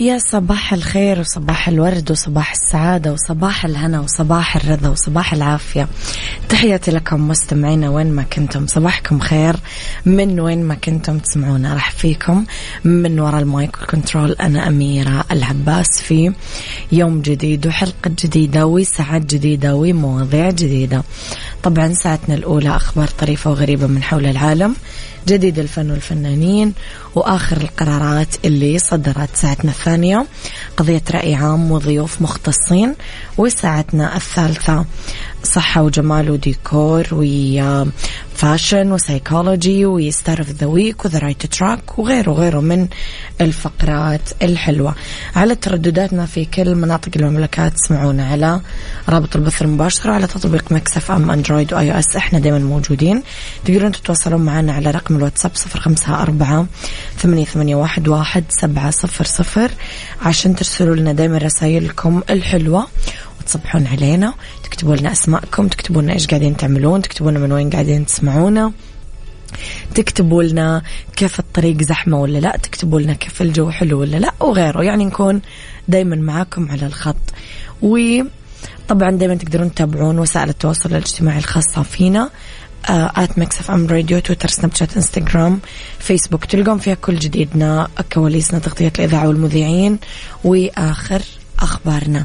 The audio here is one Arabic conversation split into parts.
يا صباح الخير وصباح الورد وصباح السعادة وصباح الهنا وصباح الرضا وصباح العافية. تحياتي لكم مستمعينا وين ما كنتم. صباحكم خير. من وين ما كنتم تسمعونا راح فيكم. من وراء المايك والكنترول أنا أميرة العباس في يوم جديد وحلقة جديدة وساعات جديدة ومواضيع جديدة. طبعا ساعتنا الأولى أخبار طريفة وغريبة من حول العالم. جديد الفن والفنانين وآخر القرارات اللي صدرت ساعتنا الثانية. قضية رأي عام وضيوف مختصين وساعتنا الثالثة صحة وجمال وديكور و fashion وسايكولوجي و star of the week و the right track وغيره وغيره من الفقرات الحلوة. على تردداتنا في كل مناطق المملكة تسمعونا على رابط البث المباشر على تطبيق Mix FM Android و iOS إحنا دائما موجودين. تقدرون تتواصلون معنا على رقم الواتساب صفر خمسة أربعة ثمانية, ثمانية واحد, واحد سبعة صفر صفر عشان ترسلوا لنا دائما رسائلكم الحلوة. وتصبحون علينا. تكتبوا لنا أسماءكم تكتبوا لنا إيش قاعدين تعملون تكتبوا لنا من وين قاعدين تسمعونا. تكتبوا لنا كيف الطريق زحمة ولا لا تكتبوا لنا كيف الجو حلو ولا لا وغيره. يعني نكون دايما معاكم على الخط. وطبعا دايما تقدرون تتابعون وسائل التواصل الاجتماعي الخاصة فينا at Mix FM Radio تويتر سناب شات انستغرام فيسبوك تلقون فيها كل جديدنا كواليسنا تغطية الإذاعة والمذيعين وآخر أخبارنا.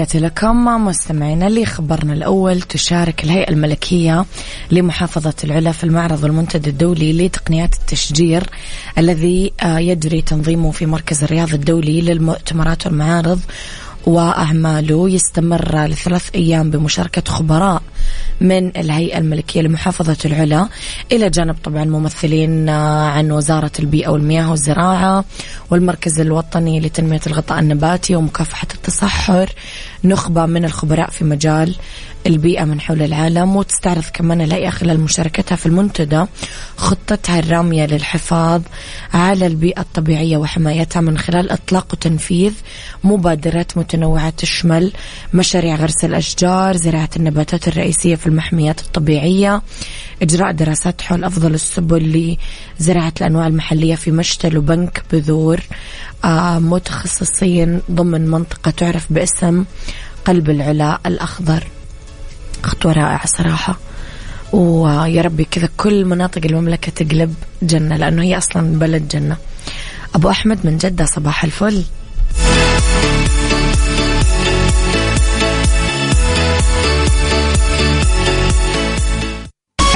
تحياتي لكم مستمعينا اللي خبرنا الأول تشارك الهيئة الملكية لمحافظة العلا في المعرض المنتدى الدولي لتقنيات التشجير الذي آه، يجري تنظيمه في مركز الرياض الدولي للمؤتمرات والمعارض وأعماله يستمر لثلاث أيام بمشاركة خبراء من الهيئة الملكية لمحافظة العلا. إلى جانب طبعا ممثلين آه، عن وزارة البيئة والمياه والزراعة والمركز الوطني لتنمية الغطاء النباتي ومكافحة التصحر. نخبة من الخبراء في مجال البيئة من حول العالم وتستعرض كمان الهيئة خلال مشاركتها في المنتدى خطتها الرامية للحفاظ على البيئة الطبيعية وحمايتها من خلال إطلاق وتنفيذ مبادرات متنوعة تشمل مشاريع غرس الأشجار زراعة النباتات الرئيسية في المحميات الطبيعية إجراء دراسات حول أفضل السبل لزراعة الأنواع المحلية في مشتل وبنك بذور متخصصين ضمن منطقة تعرف باسم قلب العلا الأخضر. خطوة رائعة صراحة. ويا ربي كذا كل مناطق المملكة تقلب جنة لأنه هي أصلا بلد جنة. أبو أحمد من جدة صباح الفل.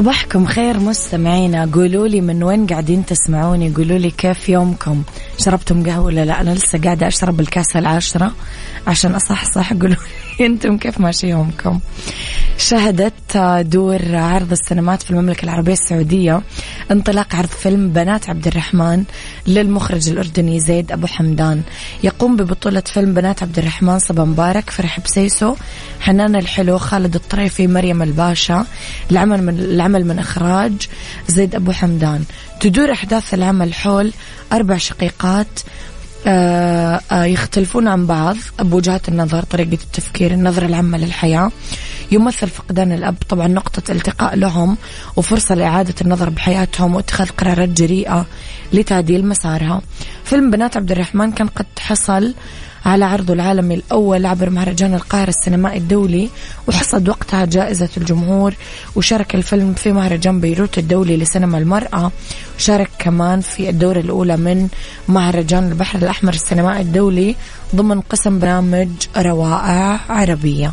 صباحكم خير مستمعينا. قولوا لي من وين قاعدين تسمعوني؟ قولوا لي كيف يومكم؟ شربتم قهوة ولا لا؟ أنا لسه قاعدة أشرب الكاسة العاشرة عشان أصح صح قولوا لي أنتم كيف ماشي يومكم؟ شهدت دور عرض السينمات في المملكة العربية السعودية انطلاق عرض فيلم بنات عبد الرحمن للمخرج الأردني زيد أبو حمدان. يقوم ببطولة فيلم بنات عبد الرحمن صبا مبارك فرح بسيسو حنان الحلو خالد الطريفي مريم الباشا العمل من العمل من إخراج زيد أبو حمدان. تدور أحداث العمل حول أربع شقيقات يختلفون عن بعض بوجهات النظر طريقة التفكير النظرة العامة للحياة. يمثل فقدان الأب طبعا نقطة التقاء لهم وفرصة لإعادة النظر بحياتهم واتخاذ قرارات جريئة لتعديل مسارها. فيلم بنات عبد الرحمن كان قد حصل على عرضه العالمي الأول عبر مهرجان القاهرة السينمائي الدولي وحصد وقتها جائزة الجمهور وشارك الفيلم في مهرجان بيروت الدولي لسينما المرأة وشارك كمان في الدورة الأولى من مهرجان البحر الأحمر السينمائي الدولي ضمن قسم برامج روائع عربية.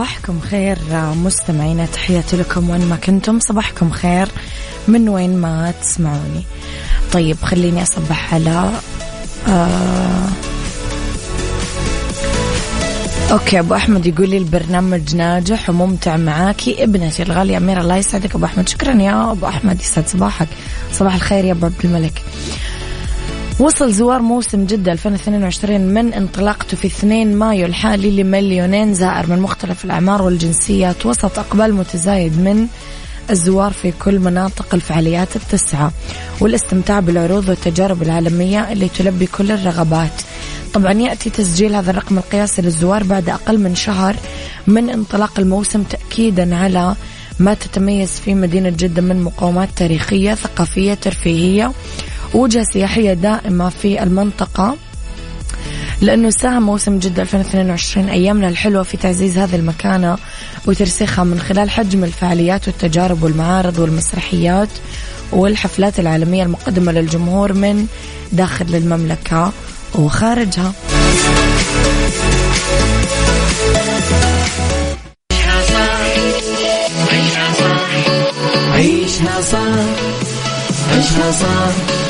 صباحكم خير مستمعينا تحياتي لكم وين ما كنتم صباحكم خير من وين ما تسمعوني. طيب خليني أصبح على آه أوكي أبو أحمد يقول لي البرنامج ناجح وممتع معاكي. ابنتي الغالية أميرة الله يسعدك أبو أحمد. شكرا يا أبو أحمد يسعد صباحك. صباح الخير يا أبو عبد الملك. وصل زوار موسم جدة 2022 من انطلاقته في 2 مايو الحالي لمليونين زائر من مختلف الأعمار والجنسيات وسط أقبال متزايد من الزوار في كل مناطق الفعاليات التسعة والاستمتاع بالعروض والتجارب العالمية اللي تلبي كل الرغبات. طبعا يأتي تسجيل هذا الرقم القياسي للزوار بعد أقل من شهر من انطلاق الموسم تأكيدا على ما تتميز فيه مدينة جدة من مقومات تاريخية ثقافية ترفيهية وجهة سياحية دائمة في المنطقة لأنه ساهم موسم جدة 2022 أيامنا الحلوة في تعزيز هذه المكانة وترسيخها من خلال حجم الفعاليات والتجارب والمعارض والمسرحيات والحفلات العالمية المقدمة للجمهور من داخل المملكة وخارجها. عيشها صح عيشها صح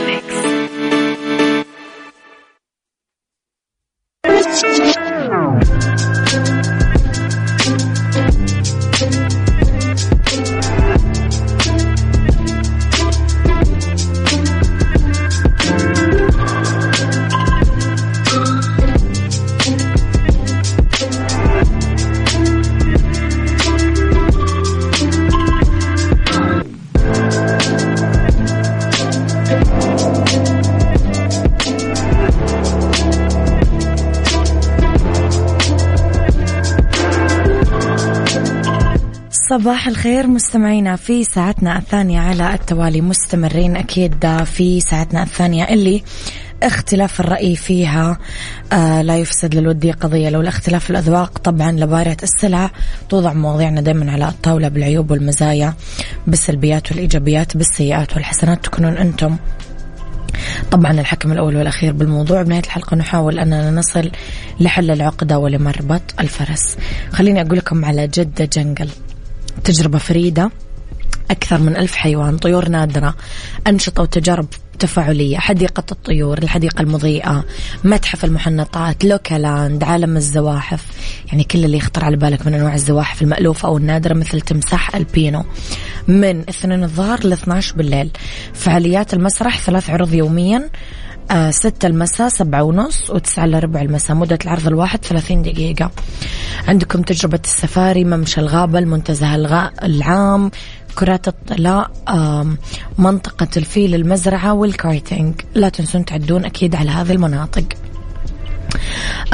صباح الخير مستمعينا في ساعتنا الثانية على التوالي. مستمرين أكيد في ساعتنا الثانية اللي اختلاف الرأي فيها آه لا يفسد للودية قضية. لو الاختلاف الأذواق طبعا لبارة السلع توضع مواضيعنا دائما على الطاولة بالعيوب والمزايا بالسلبيات والإيجابيات بالسيئات والحسنات. تكونون أنتم طبعا الحكم الأول والأخير بالموضوع. بنهاية الحلقة نحاول أننا نصل لحل العقدة ولمربط الفرس. خليني أقول لكم على جدة Jungle تجربة فريدة أكثر من ألف حيوان طيور نادرة أنشطة وتجارب تفاعلية حديقة الطيور الحديقة المضيئة متحف المحنطات لوكالاند عالم الزواحف. يعني كل اللي يخطر على بالك من أنواع الزواحف المألوفة أو النادرة مثل تمساح البينو. من اثنين الظهر ل 12 بالليل. فعاليات المسرح ثلاث عروض يوميا. ستة المساء سبعة ونص وتسعة إلا ربع المساء. مدة العرض الواحد ثلاثين دقيقة. عندكم تجربة السفاري ممشى الغابة المنتزه العام كرات الطلاء منطقة الفيل المزرعة والكارتينج لا تنسون تعدون أكيد على هذه المناطق.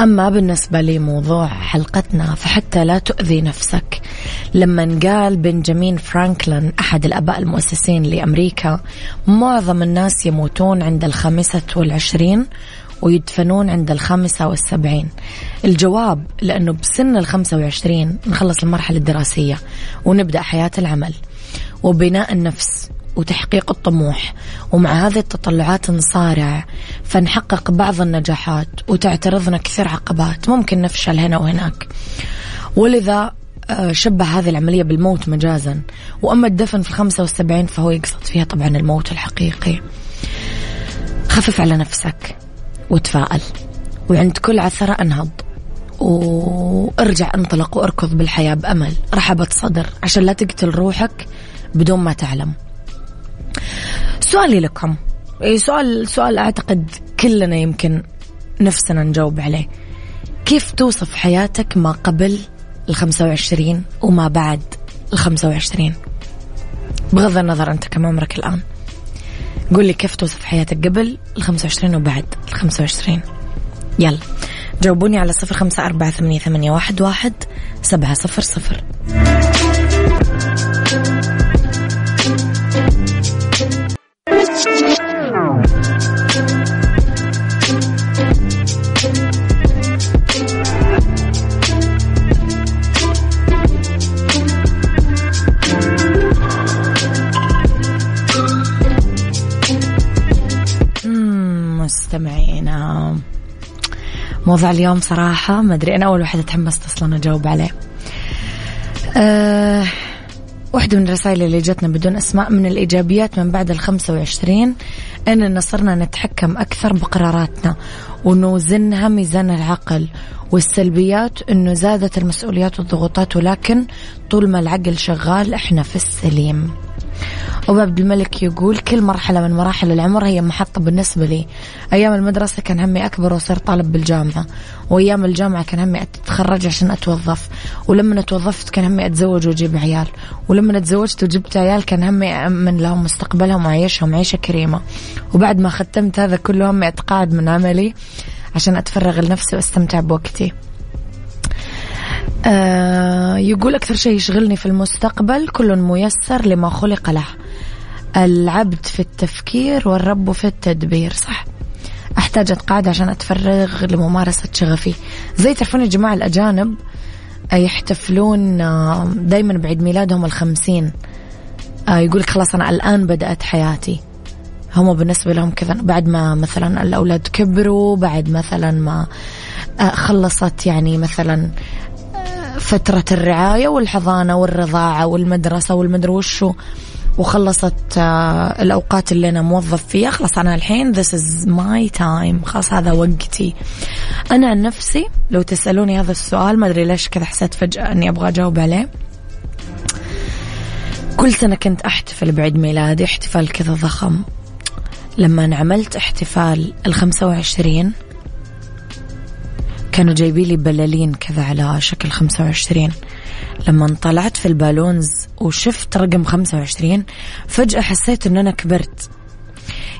أما بالنسبة لموضوع حلقتنا فحتى لا تؤذي نفسك. لما قال بنجامين فرانكلين أحد الأباء المؤسسين لأمريكا معظم الناس يموتون عند الخامسة والعشرين ويدفنون عند الخامسة والسبعين. الجواب لأنه بسن الخمسة وعشرين نخلص المرحلة الدراسية ونبدأ حياة العمل وبناء النفس. وتحقيق الطموح. ومع هذه التطلعات نصارع فنحقق بعض النجاحات وتعترضنا كثير عقبات. ممكن نفشل هنا وهناك. ولذا آه، شبه هذه العملية بالموت مجازا. وأما الدفن في الخمسة والسبعين فهو يقصد فيها طبعا الموت الحقيقي. خفف على نفسك وتفائل وعند كل عثرة أنهض. وارجع انطلق واركض بالحياة بأمل. رحبة صدر. عشان لا تقتل روحك بدون ما تعلم. سؤالي لكم. سؤال سؤال أعتقد كلنا يمكن نفسنا نجاوب عليه. كيف توصف حياتك ما قبل الخمسة وعشرين وما بعد الخمسة وعشرين؟ بغض النظر أنت كم عمرك الآن. قول لي كيف توصف حياتك قبل الخمسة وعشرين وبعد الخمسة وعشرين؟ يلا. جاوبوني على صفر خمسة أربعة ثمانية, ثمانية واحد, واحد سبعة صفر صفر. مستمعينا. موضوع اليوم صراحة ما أدري أنا أول واحدة تحمست أصلا أجاوب عليه. أه واحدة من الرسائل اللي جتنا بدون أسماء من الإيجابيات من بعد الخمسة وعشرين. أننا صرنا نتحكم أكثر بقراراتنا ونوزنها ميزان العقل والسلبيات أنه زادت المسؤوليات والضغوطات ولكن طول ما العقل شغال إحنا في السليم. أبو عبد الملك يقول كل مرحلة من مراحل العمر هي محطة بالنسبة لي. أيام المدرسة كان همي أكبر وصير طالب بالجامعة. وأيام الجامعة كان همي أتخرج عشان أتوظف. ولما توظفت كان همي أتزوج وأجيب عيال. ولما تزوجت وجبت عيال كان همي أمن لهم مستقبلهم وعيشهم عيشة كريمة. وبعد ما ختمت هذا كله همي أتقاعد من عملي عشان أتفرغ لنفسي وأستمتع بوقتي. آه يقول أكثر شيء يشغلني في المستقبل كل ميسر لما خلق له. العبد في التفكير والرب في التدبير صح؟ أحتاج أتقاعد عشان أتفرغ لممارسة شغفي. زي تعرفون يا جماعة الأجانب يحتفلون آه، دايما بعيد ميلادهم الخمسين. آه، يقولك خلاص أنا الآن بدأت حياتي. هم بالنسبة لهم كذا بعد ما مثلا الأولاد كبروا بعد مثلا ما آه، خلصت يعني مثلا فترة الرعاية والحضانة والرضاعة والمدرسة والمدري وشو. وخلصت آه، الأوقات اللي أنا موظف فيها. خلاص أنا الحين this is my time. خلاص هذا وقتي. أنا عن نفسي لو تسألوني هذا السؤال ما أدري ليش كذا حسيت فجأة أني أبغى أجاوب عليه. كل سنة كنت أحتفل بعيد ميلادي احتفال كذا ضخم. لما عملت احتفال الخمسة وعشرين كانوا جايبين لي بلالين كذا على شكل خمسة وعشرين. لما طلعت في البالونز وشفت رقم خمسة وعشرين فجأة حسيت أن أنا كبرت.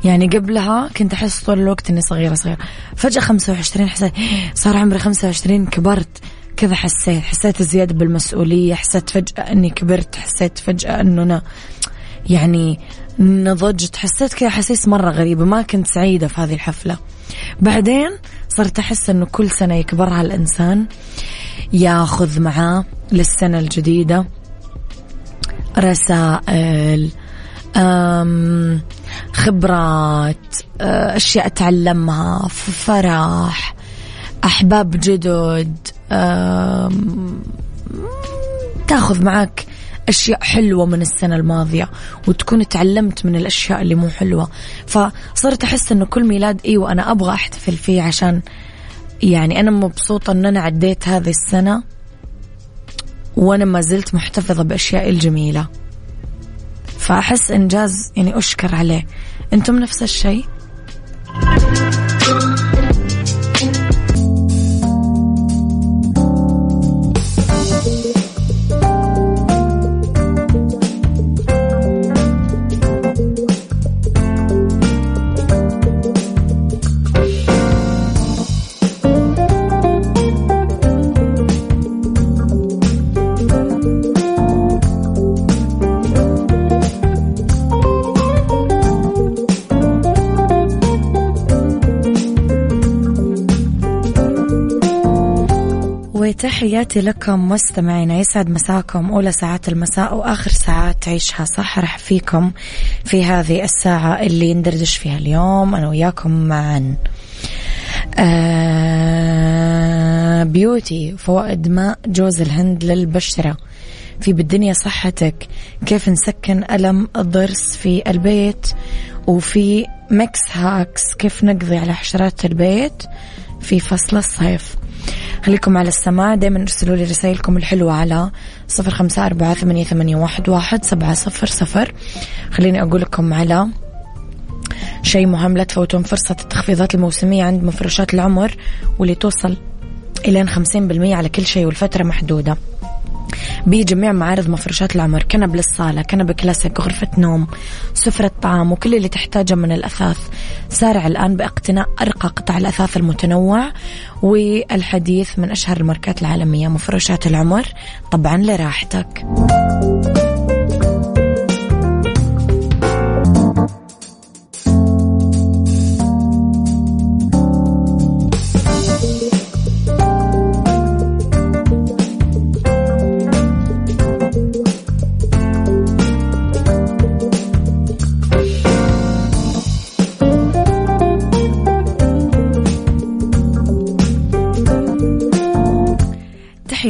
يعني قبلها كنت أحس طول الوقت أني صغيرة صغيرة. فجأة خمسة وعشرين حسيت صار عمري خمسة وعشرين كبرت. كذا حسيت حسيت زيادة بالمسؤولية حسيت فجأة أني كبرت حسيت فجأة أنه أنا يعني نضجت. حسيت كذا حسيس مرة غريبة ما كنت سعيدة في هذه الحفلة. بعدين صرت أحس أنه كل سنة يكبرها الإنسان ياخذ معاه للسنة الجديدة رسائل خبرات آه، أشياء تعلمها فرح أحباب جدد تاخذ معك أشياء حلوة من السنة الماضية وتكون تعلمت من الأشياء اللي مو حلوة. فصرت أحس أنه كل ميلاد إيوة أنا أبغى أحتفل فيه عشان يعني أنا مبسوطة أن أنا عديت هذه السنة وأنا ما زلت محتفظة بأشيائي الجميلة. فأحس إنجاز يعني أشكر عليه. أنتم نفس الشيء؟ تحياتي لكم مستمعينا يسعد مساكم أولى ساعات المساء وآخر ساعات نعيشها صح رحب فيكم في هذه الساعة اللي ندردش فيها اليوم أنا وياكم معا. آه beauty فوائد ماء جوز الهند للبشرة. في بالدنيا صحتك كيف نسكن ألم الضرس في البيت؟ وفي Mix Hacks كيف نقضي على حشرات البيت؟ في فصل الصيف. خليكم على السماع. دايما ارسلوا لي رسائلكم الحلوة على صفر خمسة أربعة ثمانية, ثمانية واحد, واحد سبعة صفر صفر. خليني أقول لكم على شيء مهم. لا تفوتون فرصة التخفيضات الموسمية عند مفروشات العمر واللي توصل إلى 50% على كل شيء والفترة محدودة. بجميع معارض مفروشات العمر كنب للصالة كنب كلاسيك غرفة نوم سفرة طعام وكل اللي تحتاجه من الأثاث. سارع الآن باقتناء أرقى قطع الأثاث المتنوع والحديث من أشهر الماركات العالمية مفروشات العمر. طبعا لراحتك.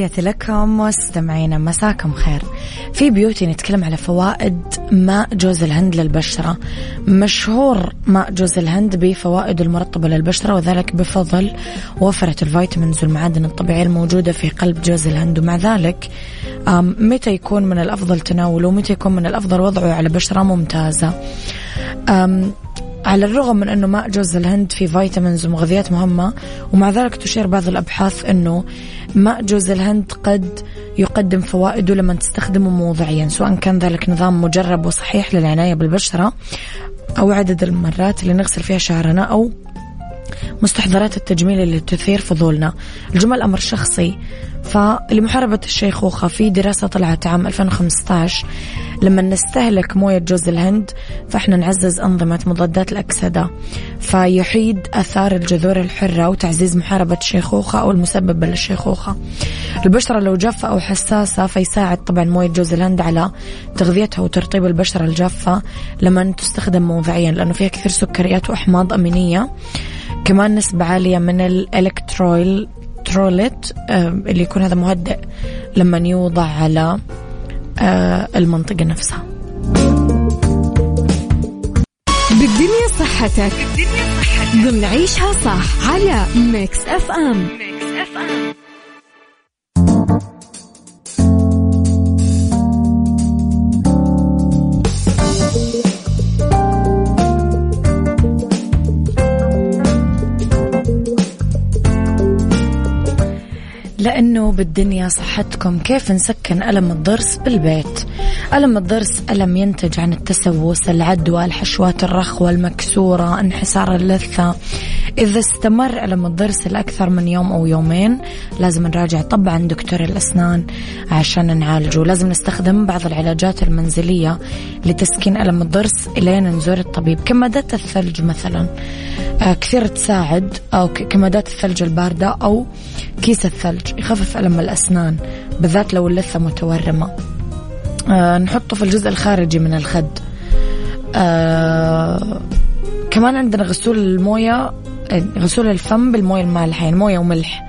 تحياتي لكم مستمعينا مساكم خير. في beauty نتكلم على فوائد ماء جوز الهند للبشرة. مشهور ماء جوز الهند بفوائد المرطبة للبشرة وذلك بفضل وفرة ال vitamins والمعادن الطبيعية الموجودة في قلب جوز الهند. ومع ذلك متى يكون من الأفضل تناوله؟ ومتى يكون من الأفضل وضعه على بشرة ممتازة؟ على الرغم من أنه ماء جوز الهند فيه vitamins ومغذيات مهمة ومع ذلك تشير بعض الأبحاث أنه ماء جوز الهند قد يقدم فوائده لما تستخدمه موضعيا سواء كان ذلك نظام مجرب وصحيح للعناية بالبشرة أو عدد المرات اللي نغسل فيها شعرنا أو مستحضرات التجميل اللي تثير فضولنا. الجمل أمر شخصي. فلمحاربة الشيخوخة في دراسة طلعت عام 2015 لما نستهلك موية جوز الهند فإحنا نعزز أنظمة مضادات الأكسدة. فيحيد أثار الجذور الحرة وتعزيز محاربة الشيخوخة أو المسببة للشيخوخة البشرة لو جافة أو حساسة فيساعد طبعا موية جوز الهند على تغذيتها وترطيب البشرة الجافة. لما تستخدم موضعيا لأنه فيها كثير سكريات وأحماض أمينية. كمان نسبة عالية من الإلكترويل تروليت اللي يكون هذا مهدئ لما يوضع على آه، المنطقة نفسها. بالدنيا صحتك. بالدنيا صحتك. ضمن عيشها صح على ميكس اف ام ميكس اف ام لأنه بالدنيا صحتكم كيف نسكن ألم الضرس بالبيت. ألم الضرس ألم ينتج عن التسوس العدوى الحشوات الرخوة المكسورة انحسار اللثة. إذا استمر ألم الضرس لأكثر من يوم أو يومين لازم نراجع طبعا دكتور الأسنان عشان نعالجه. لازم نستخدم بعض العلاجات المنزلية لتسكين ألم الضرس إلين نزور الطبيب. كمادات الثلج مثلا. كثير تساعد أو كمادات الثلج الباردة أو كيس الثلج يخفف ألم الأسنان بالذات لو اللثة متورمة. آه نحطه في الجزء الخارجي من الخد. آه كمان عندنا غسول الموية غسول الفم بالموية المالحة يعني موية وملح.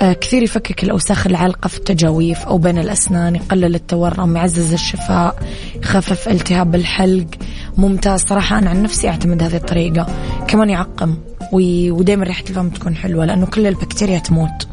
آه كثير يفكك الأوساخ العالقة في التجاويف أو بين الأسنان يقلل التورم يعزز الشفاء يخفف التهاب الحلق. ممتاز. صراحة أنا عن نفسي أعتمد هذه الطريقة. كمان يعقم ودائما ريحة الفم تكون حلوة لأنه كل البكتيريا تموت.